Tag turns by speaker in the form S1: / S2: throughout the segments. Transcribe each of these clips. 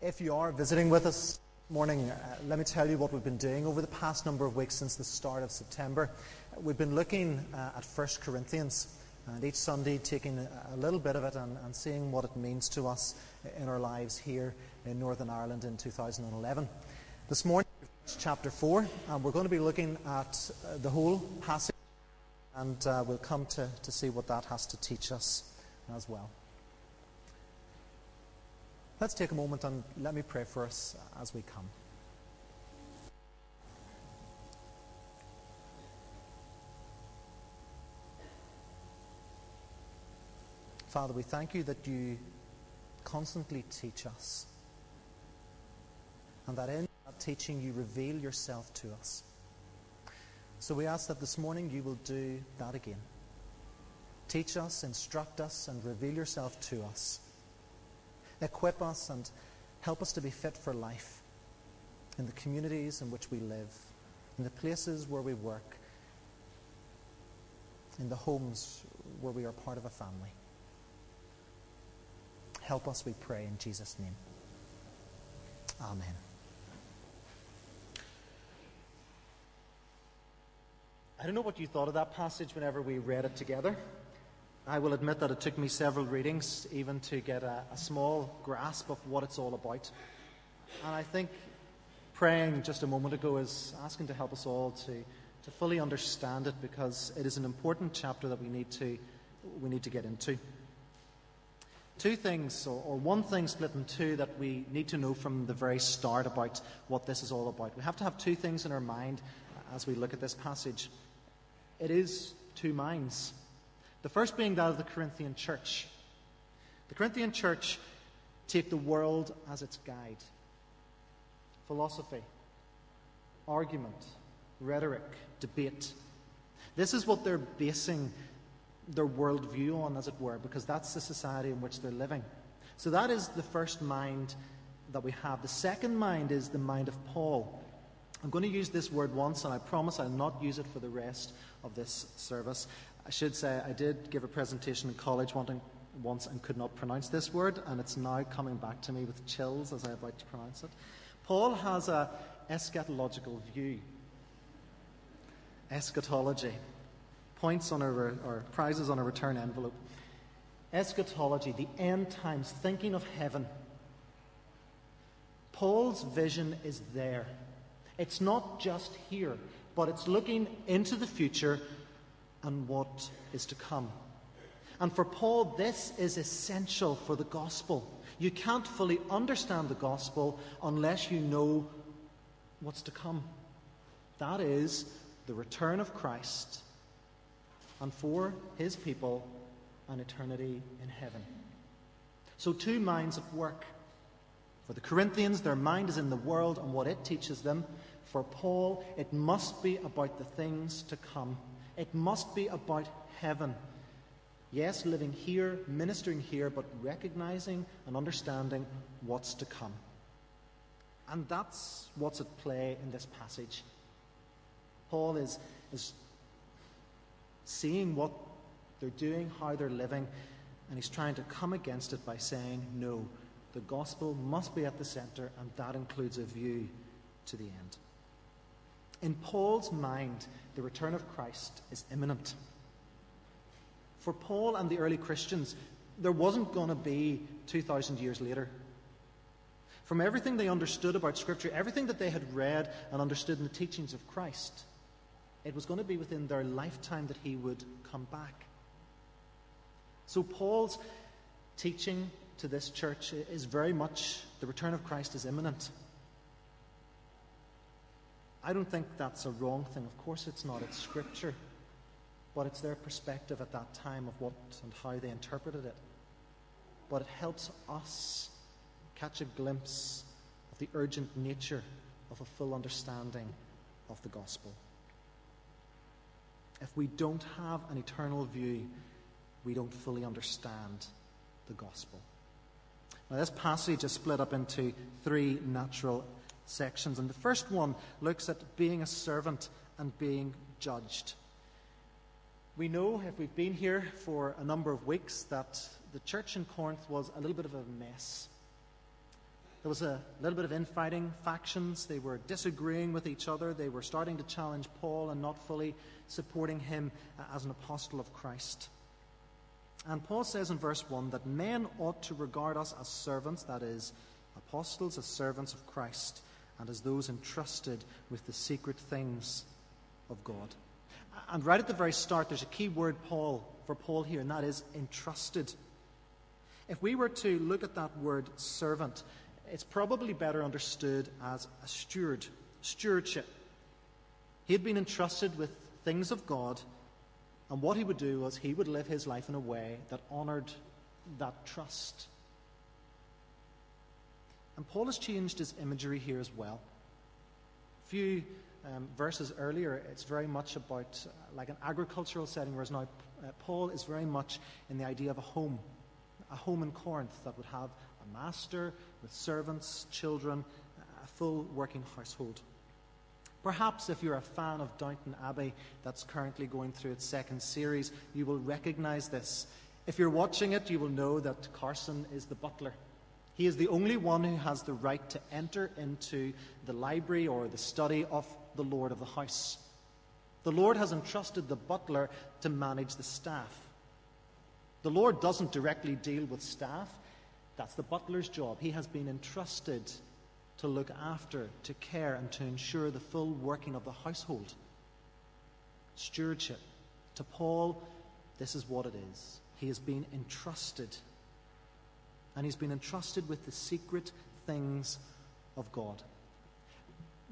S1: If you are visiting with us this morning, uh, let me tell you what we've been doing over the past number of weeks since the start of September. We've been looking uh, at 1 Corinthians and each Sunday taking a, little bit of it and, and, seeing what it means to us in our lives here in Northern Ireland in 2011. This morning, chapter 4, and we're going to be looking at uh, the whole passage and uh, we'll come to, to see what that has to teach us as well. Let's take a moment and let me pray for us as we come. Father, we thank you that you constantly teach us, and that in that teaching you reveal yourself to us. So we ask that this morning you will do that again. Teach us, instruct us, and reveal yourself to us equip us and help us to be fit for life in the communities in which we live, in the places where we work, in the homes where we are part of a family. Help us, we pray, in Jesus' name. Amen. I don't know what you thought of that passage whenever we read it together. I will admit that it took me several readings even to get a, a, small grasp of what it's all about. And I think praying just a moment ago is asking to help us all to, to fully understand it because it is an important chapter that we need to, we need to get into. Two things, or, or one thing split in two, that we need to know from the very start about what this is all about. We have to have two things in our mind as we look at this passage. It is two minds. The first being that of the Corinthian church. The Corinthian church take the world as its guide. Philosophy, argument, rhetoric, debate. This is what they're basing their worldview on, as it were, because that's the society in which they're living. So that is the first mind that we have. The second mind is the mind of Paul. I'm going to use this word once, and I promise I'll not use it for the rest of this service. I should say I did give a presentation in college wanting, once and could not pronounce this word, and it's now coming back to me with chills as I about to pronounce it. Paul has a eschatological view. Eschatology. Points on a re- or prizes on a return envelope. Eschatology, the end times, thinking of heaven. Paul's vision is there. It's not just here, but it's looking into the future and what is to come. And for Paul, this is essential for the gospel. You can't fully understand the gospel unless you know what's to come. That is the return of Christ and for his people an eternity in heaven. So, two minds at work. For the Corinthians, their mind is in the world and what it teaches them. For Paul, it must be about the things to come. It must be about heaven. Yes, living here, ministering here, but recognizing and understanding what's to come. And that's what's at play in this passage. Paul is, is seeing what they're doing, how they're living, and he's trying to come against it by saying, no, the gospel must be at the center, and that includes a view to the end. In Paul's mind, the return of Christ is imminent. For Paul and the early Christians, there wasn't going to be 2,000 years later. From everything they understood about Scripture, everything that they had read and understood in the teachings of Christ, it was going to be within their lifetime that he would come back. So Paul's teaching to this church is very much the return of Christ is imminent. I don't think that's a wrong thing. Of course, it's not. It's Scripture. But it's their perspective at that time of what and how they interpreted it. But it helps us catch a glimpse of the urgent nature of a full understanding of the gospel. If we don't have an eternal view, we don't fully understand the gospel. Now, this passage is split up into three natural sections. And the first one looks at being a servant and being judged. We know, if we've been here for a number of weeks, that the church in Corinth was a little bit of a mess. there was a little bit of infighting, factions. They were disagreeing with each other. They were starting to challenge Paul and not fully supporting him uh, as an apostle of Christ. And Paul says in verse 1 that men ought to regard us as servants, that is, apostles as servants of Christ, and as those entrusted with the secret things of God. And right at the very start, there's a key word Paul for Paul here, and that is entrusted. If we were to look at that word servant, it's probably better understood as a steward, stewardship. He had been entrusted with things of God, and what he would do was he would live his life in a way that honored that trust. And Paul has changed his imagery here as well. A few um, verses earlier, it's very much about uh, like an agricultural setting, whereas now uh, Paul is very much in the idea of a home, a home in Corinth that would have a master with servants, children, a full working household. Perhaps if you're a fan of Downton Abbey, that's currently going through its second series, you will recognize this. If you're watching it, you will know that Carson is the butler. He is the only one who has the right to enter into the library or the study of the Lord of the house. The Lord has entrusted the butler to manage the staff. The Lord doesn't directly deal with staff, that's the butler's job. He has been entrusted to look after, to care, and to ensure the full working of the household. Stewardship. To Paul, this is what it is. He has been entrusted. And he's been entrusted with the secret things of God.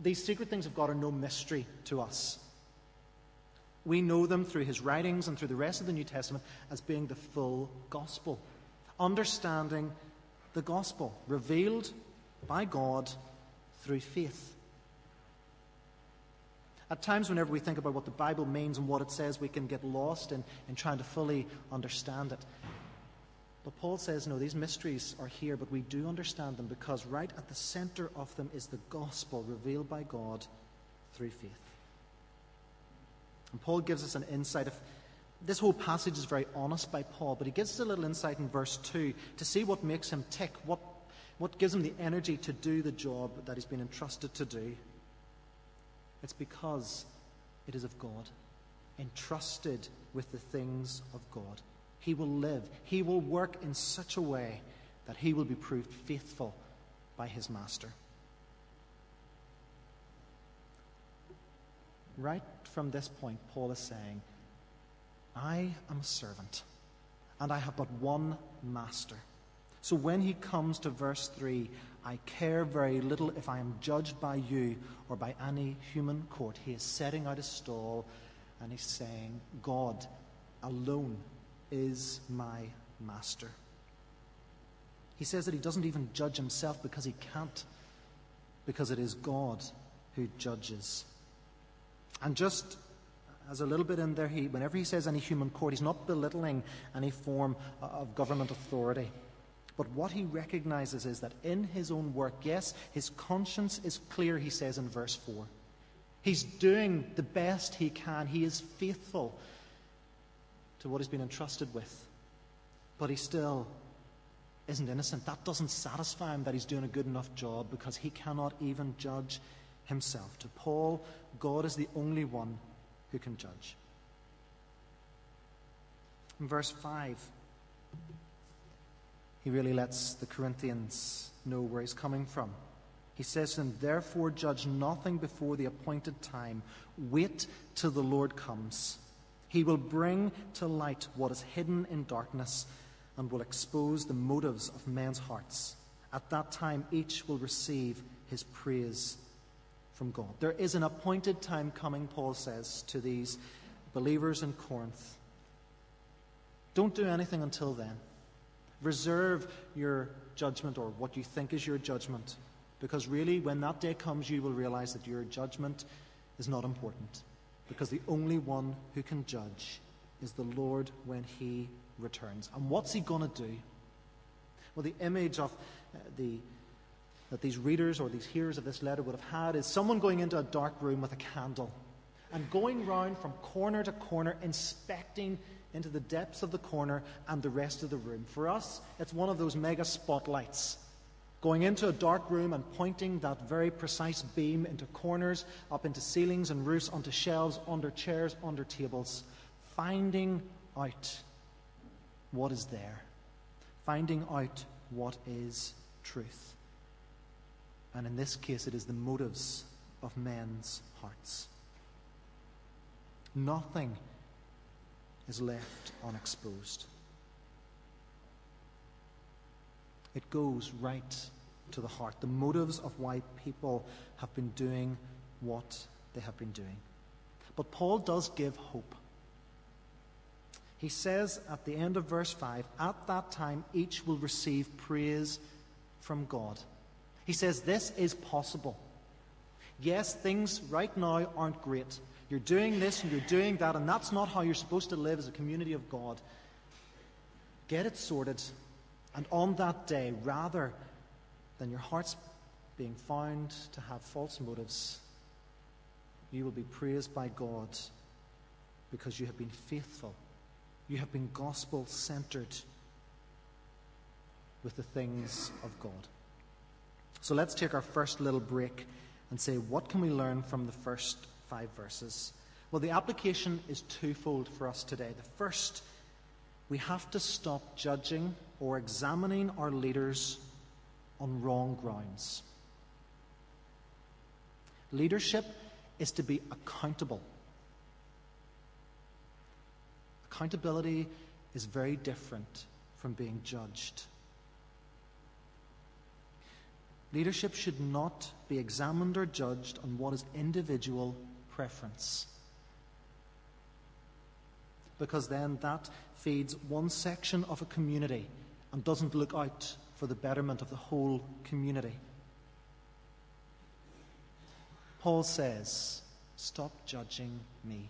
S1: These secret things of God are no mystery to us. We know them through his writings and through the rest of the New Testament as being the full gospel. Understanding the gospel, revealed by God through faith. At times, whenever we think about what the Bible means and what it says, we can get lost in, in trying to fully understand it. But Paul says, no, these mysteries are here, but we do understand them because right at the center of them is the gospel revealed by God through faith. And Paul gives us an insight. If this whole passage is very honest by Paul, but he gives us a little insight in verse 2 to see what makes him tick, what, what gives him the energy to do the job that he's been entrusted to do. It's because it is of God, entrusted with the things of God. He will live, he will work in such a way that he will be proved faithful by his master. Right from this point, Paul is saying, I am a servant, and I have but one master. So when he comes to verse 3, I care very little if I am judged by you or by any human court. He is setting out a stall and he's saying, God alone is my master. He says that he doesn't even judge himself because he can't, because it is God who judges. And just as a little bit in there, he, whenever he says any human court, he's not belittling any form of government authority. But what he recognizes is that in his own work, yes, his conscience is clear, he says in verse 4. He's doing the best he can. He is faithful to what he's been entrusted with. But he still isn't innocent. That doesn't satisfy him that he's doing a good enough job because he cannot even judge himself. To Paul, God is the only one who can judge. In verse 5, he really lets the Corinthians know where he's coming from. He says to them, Therefore, judge nothing before the appointed time. Wait till the Lord comes. He will bring to light what is hidden in darkness and will expose the motives of men's hearts. At that time, each will receive his praise from God. There is an appointed time coming, Paul says, to these believers in Corinth. Don't do anything until then. Reserve your judgment or what you think is your judgment, because really, when that day comes, you will realize that your judgment is not important, because the only one who can judge is the Lord when he returns. And what's he going to do? Well, the image of uh, the that these readers or these hearers of this letter would have had is someone going into a dark room with a candle and going round from corner to corner, inspecting into the depths of the corner and the rest of the room. For us, it's one of those mega spotlights going into a dark room and pointing that very precise beam into corners, up into ceilings and roofs, onto shelves, under chairs, under tables, finding out what is there, finding out what is truth. And in this case, it is the motives of men's hearts. Nothing is left unexposed. It goes right to the heart, the motives of why people have been doing what they have been doing. But Paul does give hope. He says at the end of verse 5 At that time, each will receive praise from God. He says this is possible. Yes, things right now aren't great. You're doing this and you're doing that, and that's not how you're supposed to live as a community of God. Get it sorted. And on that day, rather than your hearts being found to have false motives, you will be praised by God because you have been faithful. You have been gospel centered with the things of God. So let's take our first little break and say, what can we learn from the first five verses? Well, the application is twofold for us today. The first, we have to stop judging or examining our leaders on wrong grounds. Leadership is to be accountable. Accountability is very different from being judged. Leadership should not be examined or judged on what is individual preference. Because then that feeds one section of a community and doesn't look out for the betterment of the whole community. Paul says, Stop judging me.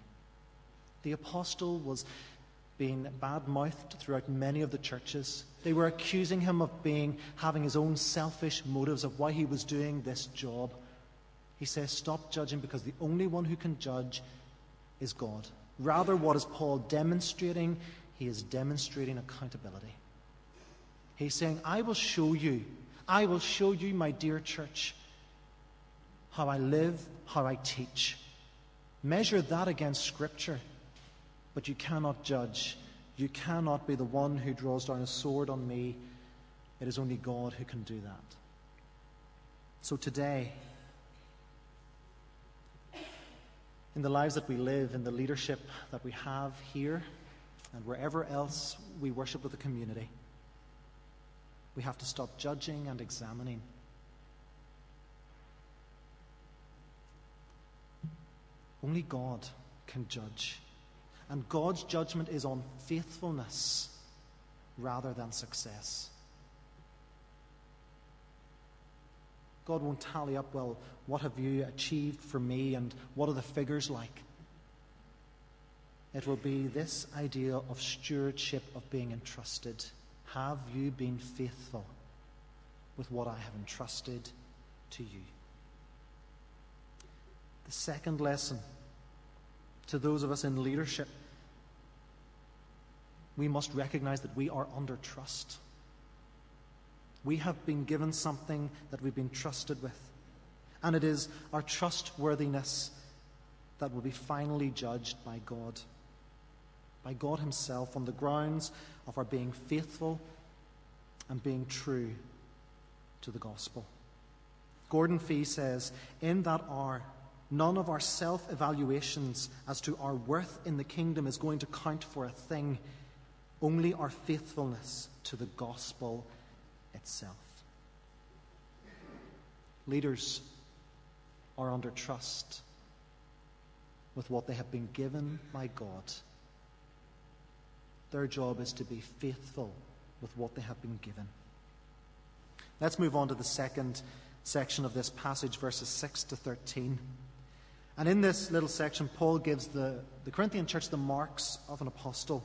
S1: The apostle was being bad mouthed throughout many of the churches. They were accusing him of being having his own selfish motives of why he was doing this job. He says, Stop judging because the only one who can judge is God. Rather, what is Paul demonstrating? He is demonstrating accountability. He's saying, I will show you, I will show you, my dear church, how I live, how I teach. Measure that against Scripture, but you cannot judge. You cannot be the one who draws down a sword on me. It is only God who can do that. So today, in the lives that we live, in the leadership that we have here, and wherever else we worship with the community, we have to stop judging and examining. Only God can judge. And God's judgment is on faithfulness rather than success. God won't tally up, well, what have you achieved for me and what are the figures like? It will be this idea of stewardship, of being entrusted. Have you been faithful with what I have entrusted to you? The second lesson to those of us in leadership, we must recognize that we are under trust. We have been given something that we've been trusted with. And it is our trustworthiness that will be finally judged by God by God Himself on the grounds of our being faithful and being true to the gospel. Gordon Fee says, In that hour, none of our self evaluations as to our worth in the kingdom is going to count for a thing, only our faithfulness to the gospel itself. Leaders are under trust with what they have been given by God their job is to be faithful with what they have been given. Let's move on to the second section of this passage, verses 6 to 13. And in this little section, Paul gives the, the Corinthian church the marks of an apostle.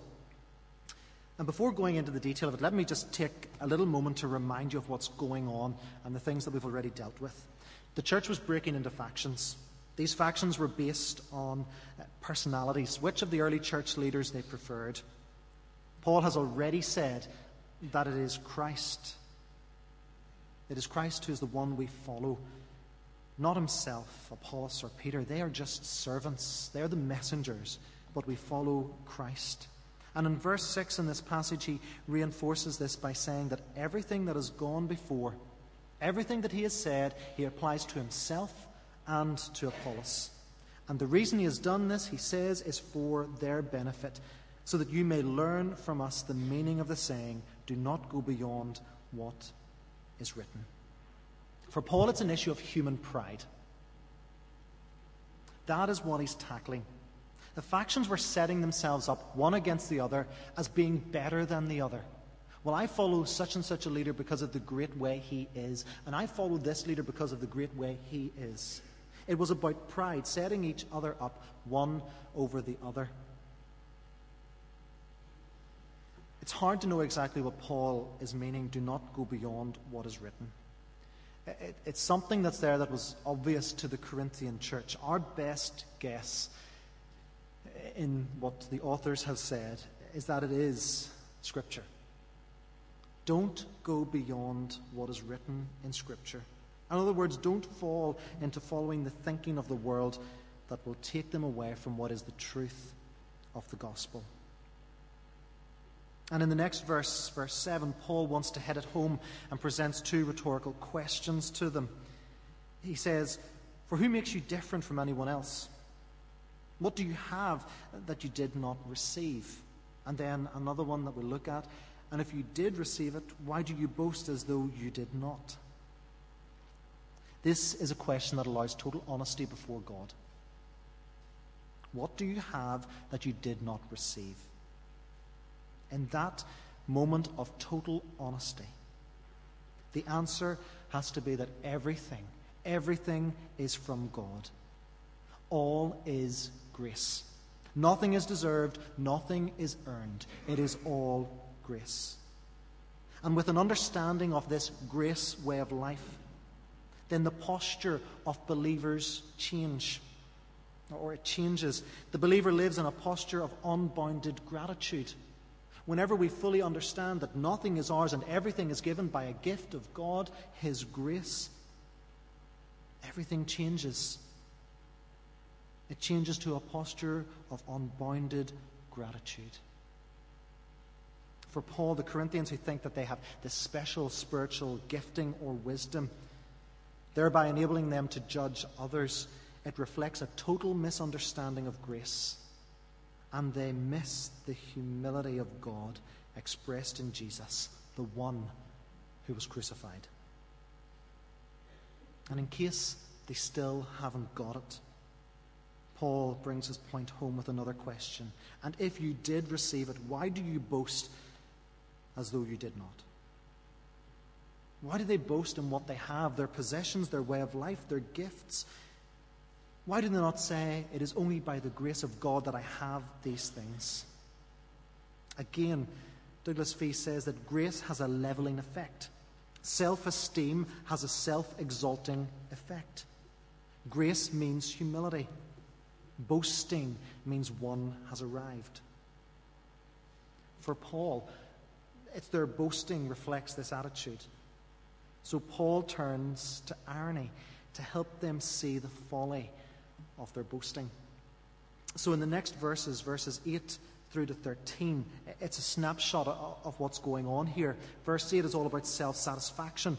S1: And before going into the detail of it, let me just take a little moment to remind you of what's going on and the things that we've already dealt with. The church was breaking into factions. These factions were based on personalities, which of the early church leaders they preferred. Paul has already said that it is Christ. It is Christ who is the one we follow, not himself, Apollos, or Peter. They are just servants, they are the messengers, but we follow Christ. And in verse 6 in this passage, he reinforces this by saying that everything that has gone before, everything that he has said, he applies to himself and to Apollos. And the reason he has done this, he says, is for their benefit, so that you may learn from us the meaning of the saying, do not go beyond what is written. For Paul, it's an issue of human pride. That is what he's tackling. The factions were setting themselves up one against the other as being better than the other. Well, I follow such and such a leader because of the great way he is, and I follow this leader because of the great way he is. It was about pride, setting each other up one over the other. It's hard to know exactly what Paul is meaning. Do not go beyond what is written. It's something that's there that was obvious to the Corinthian church. Our best guess in what the authors have said is that it is Scripture. Don't go beyond what is written in Scripture. In other words, don't fall into following the thinking of the world that will take them away from what is the truth of the gospel. And in the next verse, verse 7, Paul wants to head it home and presents two rhetorical questions to them. He says, For who makes you different from anyone else? What do you have that you did not receive? And then another one that we'll look at. And if you did receive it, why do you boast as though you did not? This is a question that allows total honesty before God. What do you have that you did not receive? In that moment of total honesty, the answer has to be that everything, everything is from God. All is grace. Nothing is deserved, nothing is earned. It is all grace. And with an understanding of this grace way of life, then the posture of believers change or it changes. The believer lives in a posture of unbounded gratitude. Whenever we fully understand that nothing is ours and everything is given by a gift of God, His grace, everything changes. It changes to a posture of unbounded gratitude. For Paul, the Corinthians who think that they have this special spiritual gifting or wisdom, thereby enabling them to judge others, it reflects a total misunderstanding of grace. And they miss the humility of God expressed in Jesus, the one who was crucified. And in case they still haven't got it, Paul brings his point home with another question. And if you did receive it, why do you boast as though you did not? Why do they boast in what they have, their possessions, their way of life, their gifts? Why do they not say, It is only by the grace of God that I have these things? Again, Douglas Fee says that grace has a leveling effect. Self esteem has a self exalting effect. Grace means humility. Boasting means one has arrived. For Paul, it's their boasting reflects this attitude. So Paul turns to irony to help them see the folly of their boasting. So in the next verses, verses 8 through to 13, it's a snapshot of what's going on here. Verse 8 is all about self satisfaction.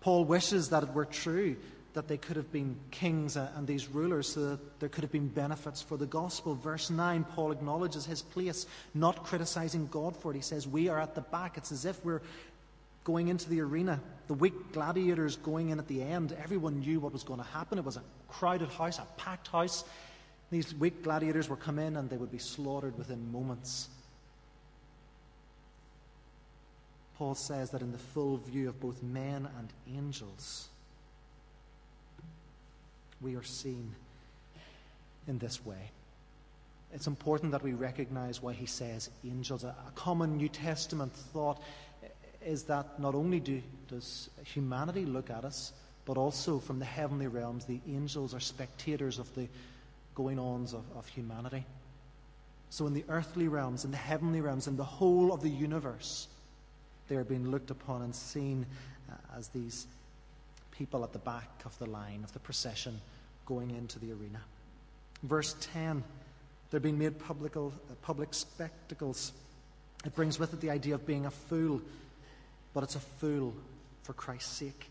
S1: Paul wishes that it were true that they could have been kings and these rulers so that there could have been benefits for the gospel. Verse 9, Paul acknowledges his place, not criticizing God for it. He says, We are at the back. It's as if we're going into the arena. The weak gladiators going in at the end. Everyone knew what was going to happen. It was a crowded house, a packed house. These weak gladiators would come in and they would be slaughtered within moments. Paul says that in the full view of both men and angels, we are seen in this way. It's important that we recognize why he says angels. A, common New Testament thought is that not only do, does humanity look at us, but also from the heavenly realms, the angels are spectators of the going ons of, of humanity. So, in the earthly realms, in the heavenly realms, in the whole of the universe, they are being looked upon and seen uh, as these people at the back of the line of the procession going into the arena. Verse 10 they're being made public, uh, public spectacles. It brings with it the idea of being a fool, but it's a fool for Christ's sake.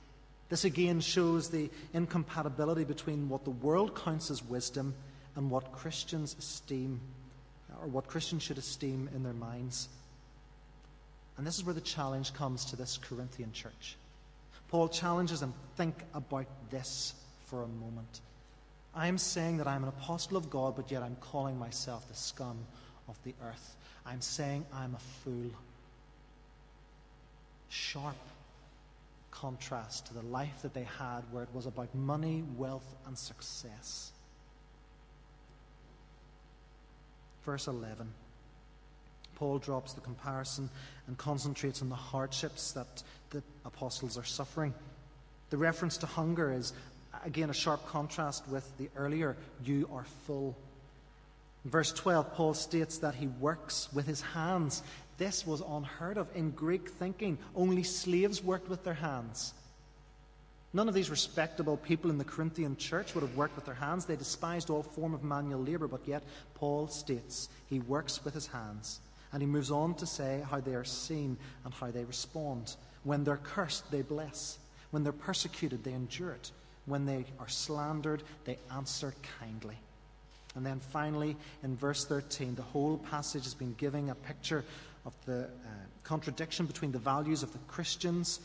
S1: This again shows the incompatibility between what the world counts as wisdom and what Christians esteem, or what Christians should esteem in their minds. And this is where the challenge comes to this Corinthian church. Paul challenges them think about this for a moment. I am saying that I'm an apostle of God, but yet I'm calling myself the scum of the earth. I'm saying I'm a fool. Sharp contrast to the life that they had, where it was about money, wealth, and success. Verse 11. Paul drops the comparison and concentrates on the hardships that the apostles are suffering. The reference to hunger is, again, a sharp contrast with the earlier, you are full. In verse 12, Paul states that he works with his hands. This was unheard of in Greek thinking. Only slaves worked with their hands. None of these respectable people in the Corinthian church would have worked with their hands. They despised all form of manual labor, but yet Paul states he works with his hands. And he moves on to say how they are seen and how they respond. When they're cursed, they bless. When they're persecuted, they endure it. When they are slandered, they answer kindly. And then finally, in verse 13, the whole passage has been giving a picture of the uh, contradiction between the values of the Christians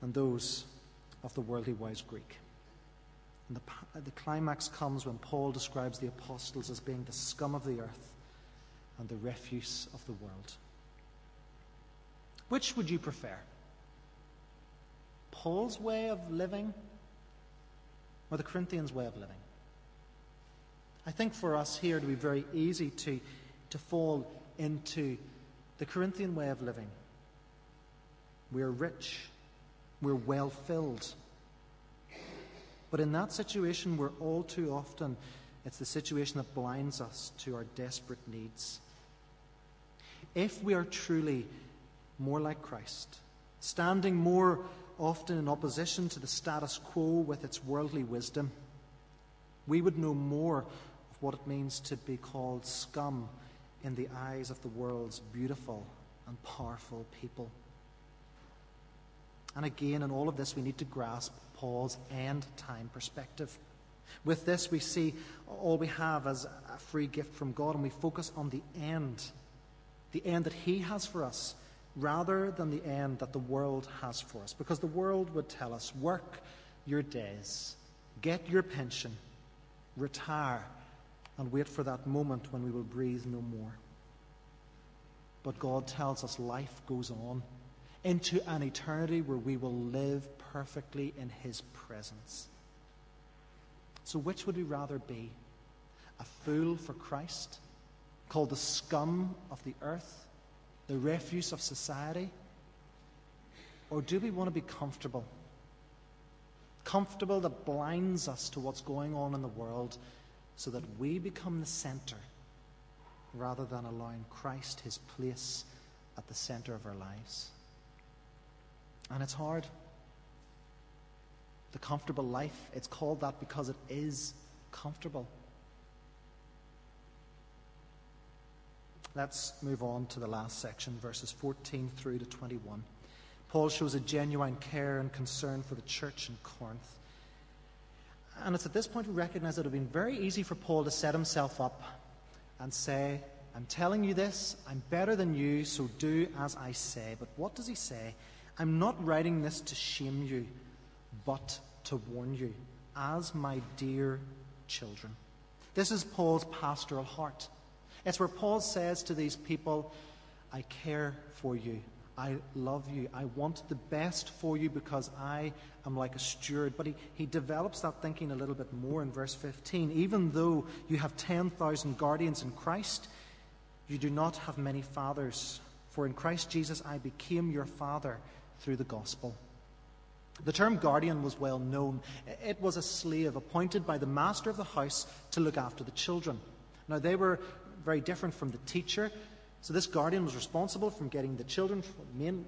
S1: and those of the worldly wise Greek. And the, the climax comes when Paul describes the apostles as being the scum of the earth and the refuse of the world. Which would you prefer? Paul's way of living or the Corinthians' way of living? I think for us here it would be very easy to, to fall into the Corinthian way of living. We're rich, we're well filled. But in that situation, we're all too often, it's the situation that blinds us to our desperate needs. If we are truly more like Christ, standing more often in opposition to the status quo with its worldly wisdom, we would know more of what it means to be called scum in the eyes of the world's beautiful and powerful people. And again, in all of this, we need to grasp Paul's end time perspective. With this, we see all we have as a free gift from God, and we focus on the end, the end that He has for us, rather than the end that the world has for us. Because the world would tell us work your days, get your pension, retire, and wait for that moment when we will breathe no more. But God tells us life goes on into an eternity where we will live perfectly in His presence. So, which would we rather be? A fool for Christ, called the scum of the earth, the refuse of society? Or do we want to be comfortable? Comfortable that blinds us to what's going on in the world so that we become the center rather than allowing Christ his place at the center of our lives. And it's hard. The comfortable life, it's called that because it is comfortable. Let's move on to the last section, verses 14 through to 21. Paul shows a genuine care and concern for the church in Corinth. And it's at this point we recognize that it would have been very easy for Paul to set himself up and say, I'm telling you this, I'm better than you, so do as I say. But what does he say? I'm not writing this to shame you, but to warn you, as my dear children. This is Paul's pastoral heart. It's where Paul says to these people, I care for you. I love you. I want the best for you because I am like a steward. But he, he develops that thinking a little bit more in verse 15. Even though you have 10,000 guardians in Christ, you do not have many fathers. For in Christ Jesus I became your father through the gospel. The term guardian was well known. It was a slave appointed by the master of the house to look after the children. Now, they were very different from the teacher. So, this guardian was responsible for getting the children, main,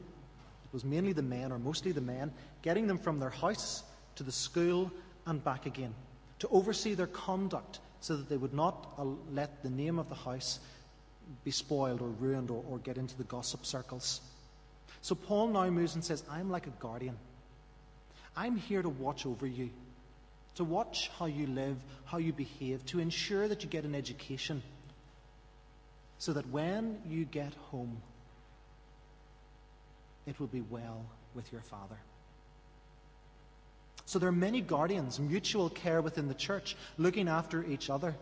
S1: was mainly the men, or mostly the men, getting them from their house to the school and back again, to oversee their conduct so that they would not uh, let the name of the house be spoiled or ruined or, or get into the gossip circles. So Paul now moves and says, I'm like a guardian. I'm here to watch over you, to watch how you live, how you behave, to ensure that you get an education, so that when you get home, it will be well with your Father. So there are many guardians, mutual care within the church, looking after each other.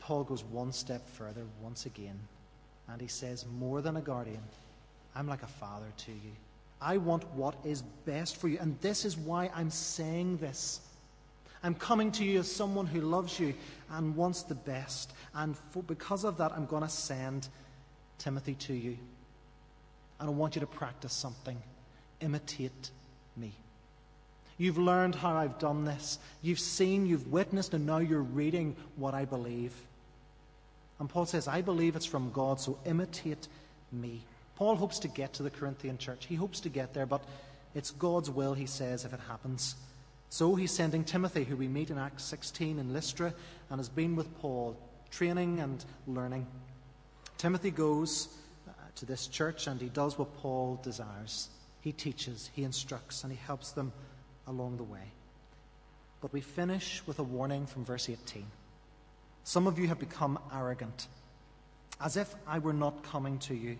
S1: Paul goes one step further once again, and he says, More than a guardian, I'm like a father to you. I want what is best for you, and this is why I'm saying this. I'm coming to you as someone who loves you and wants the best. And for, because of that, I'm going to send Timothy to you. And I want you to practice something. Imitate me. You've learned how I've done this. You've seen, you've witnessed, and now you're reading what I believe. And Paul says, I believe it's from God, so imitate me. Paul hopes to get to the Corinthian church. He hopes to get there, but it's God's will, he says, if it happens. So he's sending Timothy, who we meet in Acts 16 in Lystra, and has been with Paul, training and learning. Timothy goes uh, to this church and he does what Paul desires. He teaches, he instructs, and he helps them along the way. But we finish with a warning from verse 18. Some of you have become arrogant, as if I were not coming to you,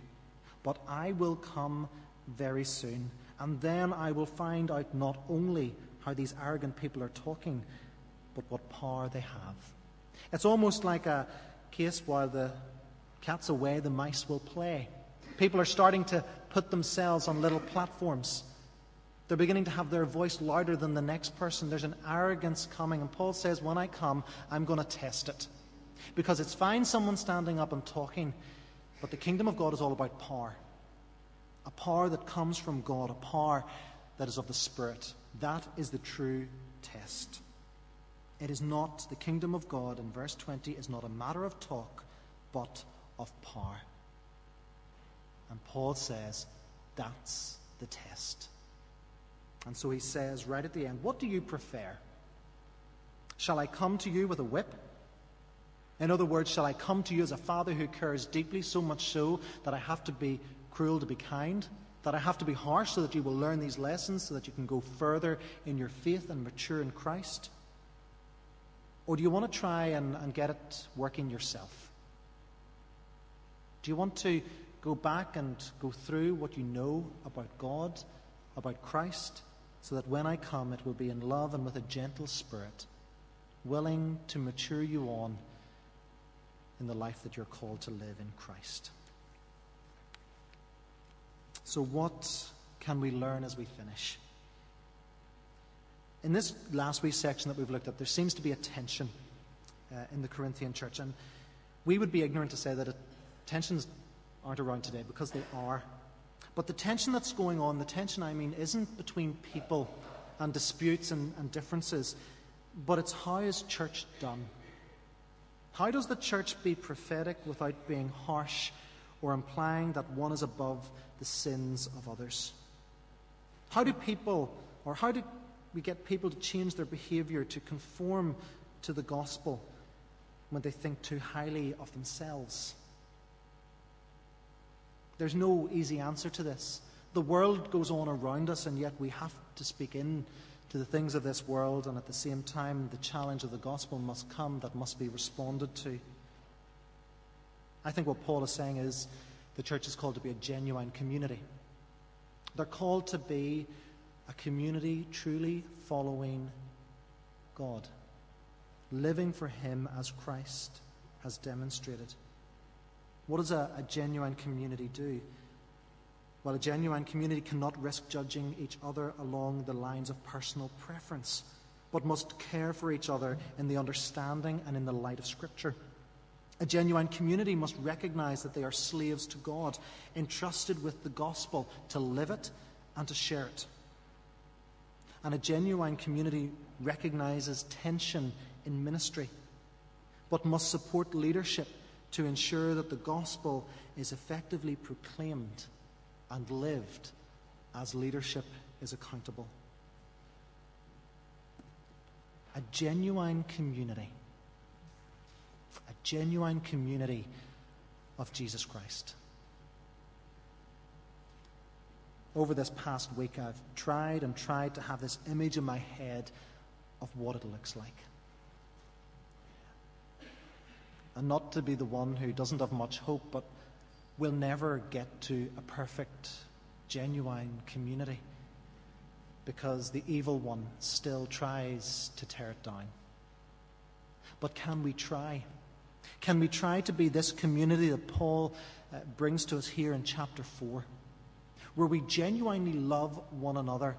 S1: but I will come very soon, and then I will find out not only how these arrogant people are talking, but what power they have. It's almost like a case while the cat's away, the mice will play. People are starting to put themselves on little platforms they're beginning to have their voice louder than the next person. There's an arrogance coming. And Paul says, When I come, I'm going to test it. Because it's fine someone standing up and talking, but the kingdom of God is all about power. A power that comes from God, a power that is of the Spirit. That is the true test. It is not, the kingdom of God in verse 20 is not a matter of talk, but of power. And Paul says, that's the test. And so he says right at the end, What do you prefer? Shall I come to you with a whip? In other words, shall I come to you as a father who cares deeply, so much so that I have to be cruel to be kind? That I have to be harsh so that you will learn these lessons, so that you can go further in your faith and mature in Christ? Or do you want to try and, and get it working yourself? Do you want to go back and go through what you know about God, about Christ? so that when I come, it will be in love and with a gentle spirit, willing to mature you on in the life that you're called to live in Christ. So, what can we learn as we finish? In this last week's section that we've looked at, there seems to be a tension uh, in the Corinthian church. And we would be ignorant to say that it, tensions aren't around today because they are. But the tension that's going on, the tension I mean, isn't between people and disputes and, and differences, but it's how is church done? How does the church be prophetic without being harsh or implying that one is above the sins of others? How do people, or how do we get people to change their behavior to conform to the gospel when they think too highly of themselves? There's no easy answer to this. The world goes on around us, and yet we have to speak in to the things of this world, and at the same time, the challenge of the gospel must come that must be responded to. I think what Paul is saying is the church is called to be a genuine community. They're called to be a community truly following God, living for Him as Christ has demonstrated. What does a, a genuine community do? Well, a genuine community cannot risk judging each other along the lines of personal preference, but must care for each other in the understanding and in the light of Scripture. A genuine community must recognize that they are slaves to God, entrusted with the gospel to live it and to share it. And a genuine community recognizes tension in ministry, but must support leadership to ensure that the gospel is effectively proclaimed and lived as leadership is accountable. A genuine community. Genuine community of Jesus Christ. Over this past week, I've tried and tried to have this image in my head of what it looks like. And not to be the one who doesn't have much hope, but will never get to a perfect, genuine community because the evil one still tries to tear it down. But can we try? Can we try to be this community that Paul uh, brings to us here in chapter 4, where we genuinely love one another,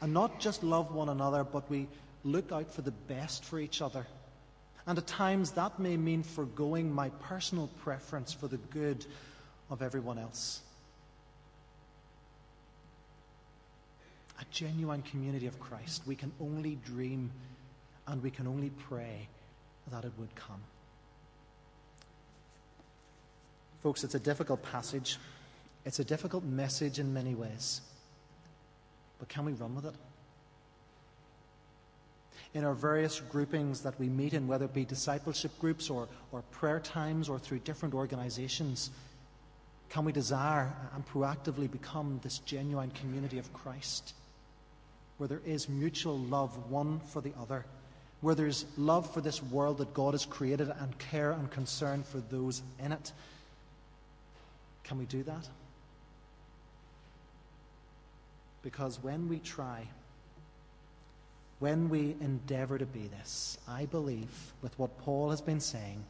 S1: and not just love one another, but we look out for the best for each other? And at times that may mean foregoing my personal preference for the good of everyone else. A genuine community of Christ. We can only dream and we can only pray that it would come. Folks, it's a difficult passage. It's a difficult message in many ways. But can we run with it? In our various groupings that we meet in, whether it be discipleship groups or, or prayer times or through different organizations, can we desire and proactively become this genuine community of Christ, where there is mutual love one for the other, where there's love for this world that God has created and care and concern for those in it? Can we do that? Because when we try, when we endeavor to be this, I believe, with what Paul has been saying,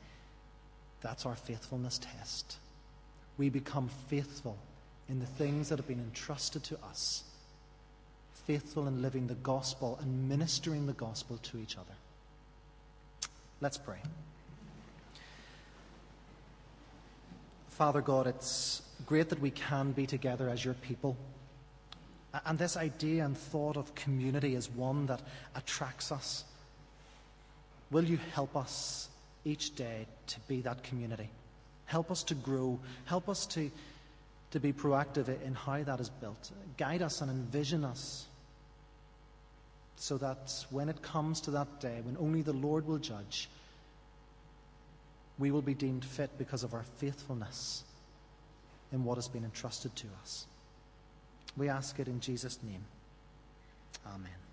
S1: that's our faithfulness test. We become faithful in the things that have been entrusted to us, faithful in living the gospel and ministering the gospel to each other. Let's pray. Father God, it's great that we can be together as your people. And this idea and thought of community is one that attracts us. Will you help us each day to be that community? Help us to grow. Help us to, to be proactive in how that is built. Guide us and envision us so that when it comes to that day, when only the Lord will judge, we will be deemed fit because of our faithfulness in what has been entrusted to us. We ask it in Jesus' name. Amen.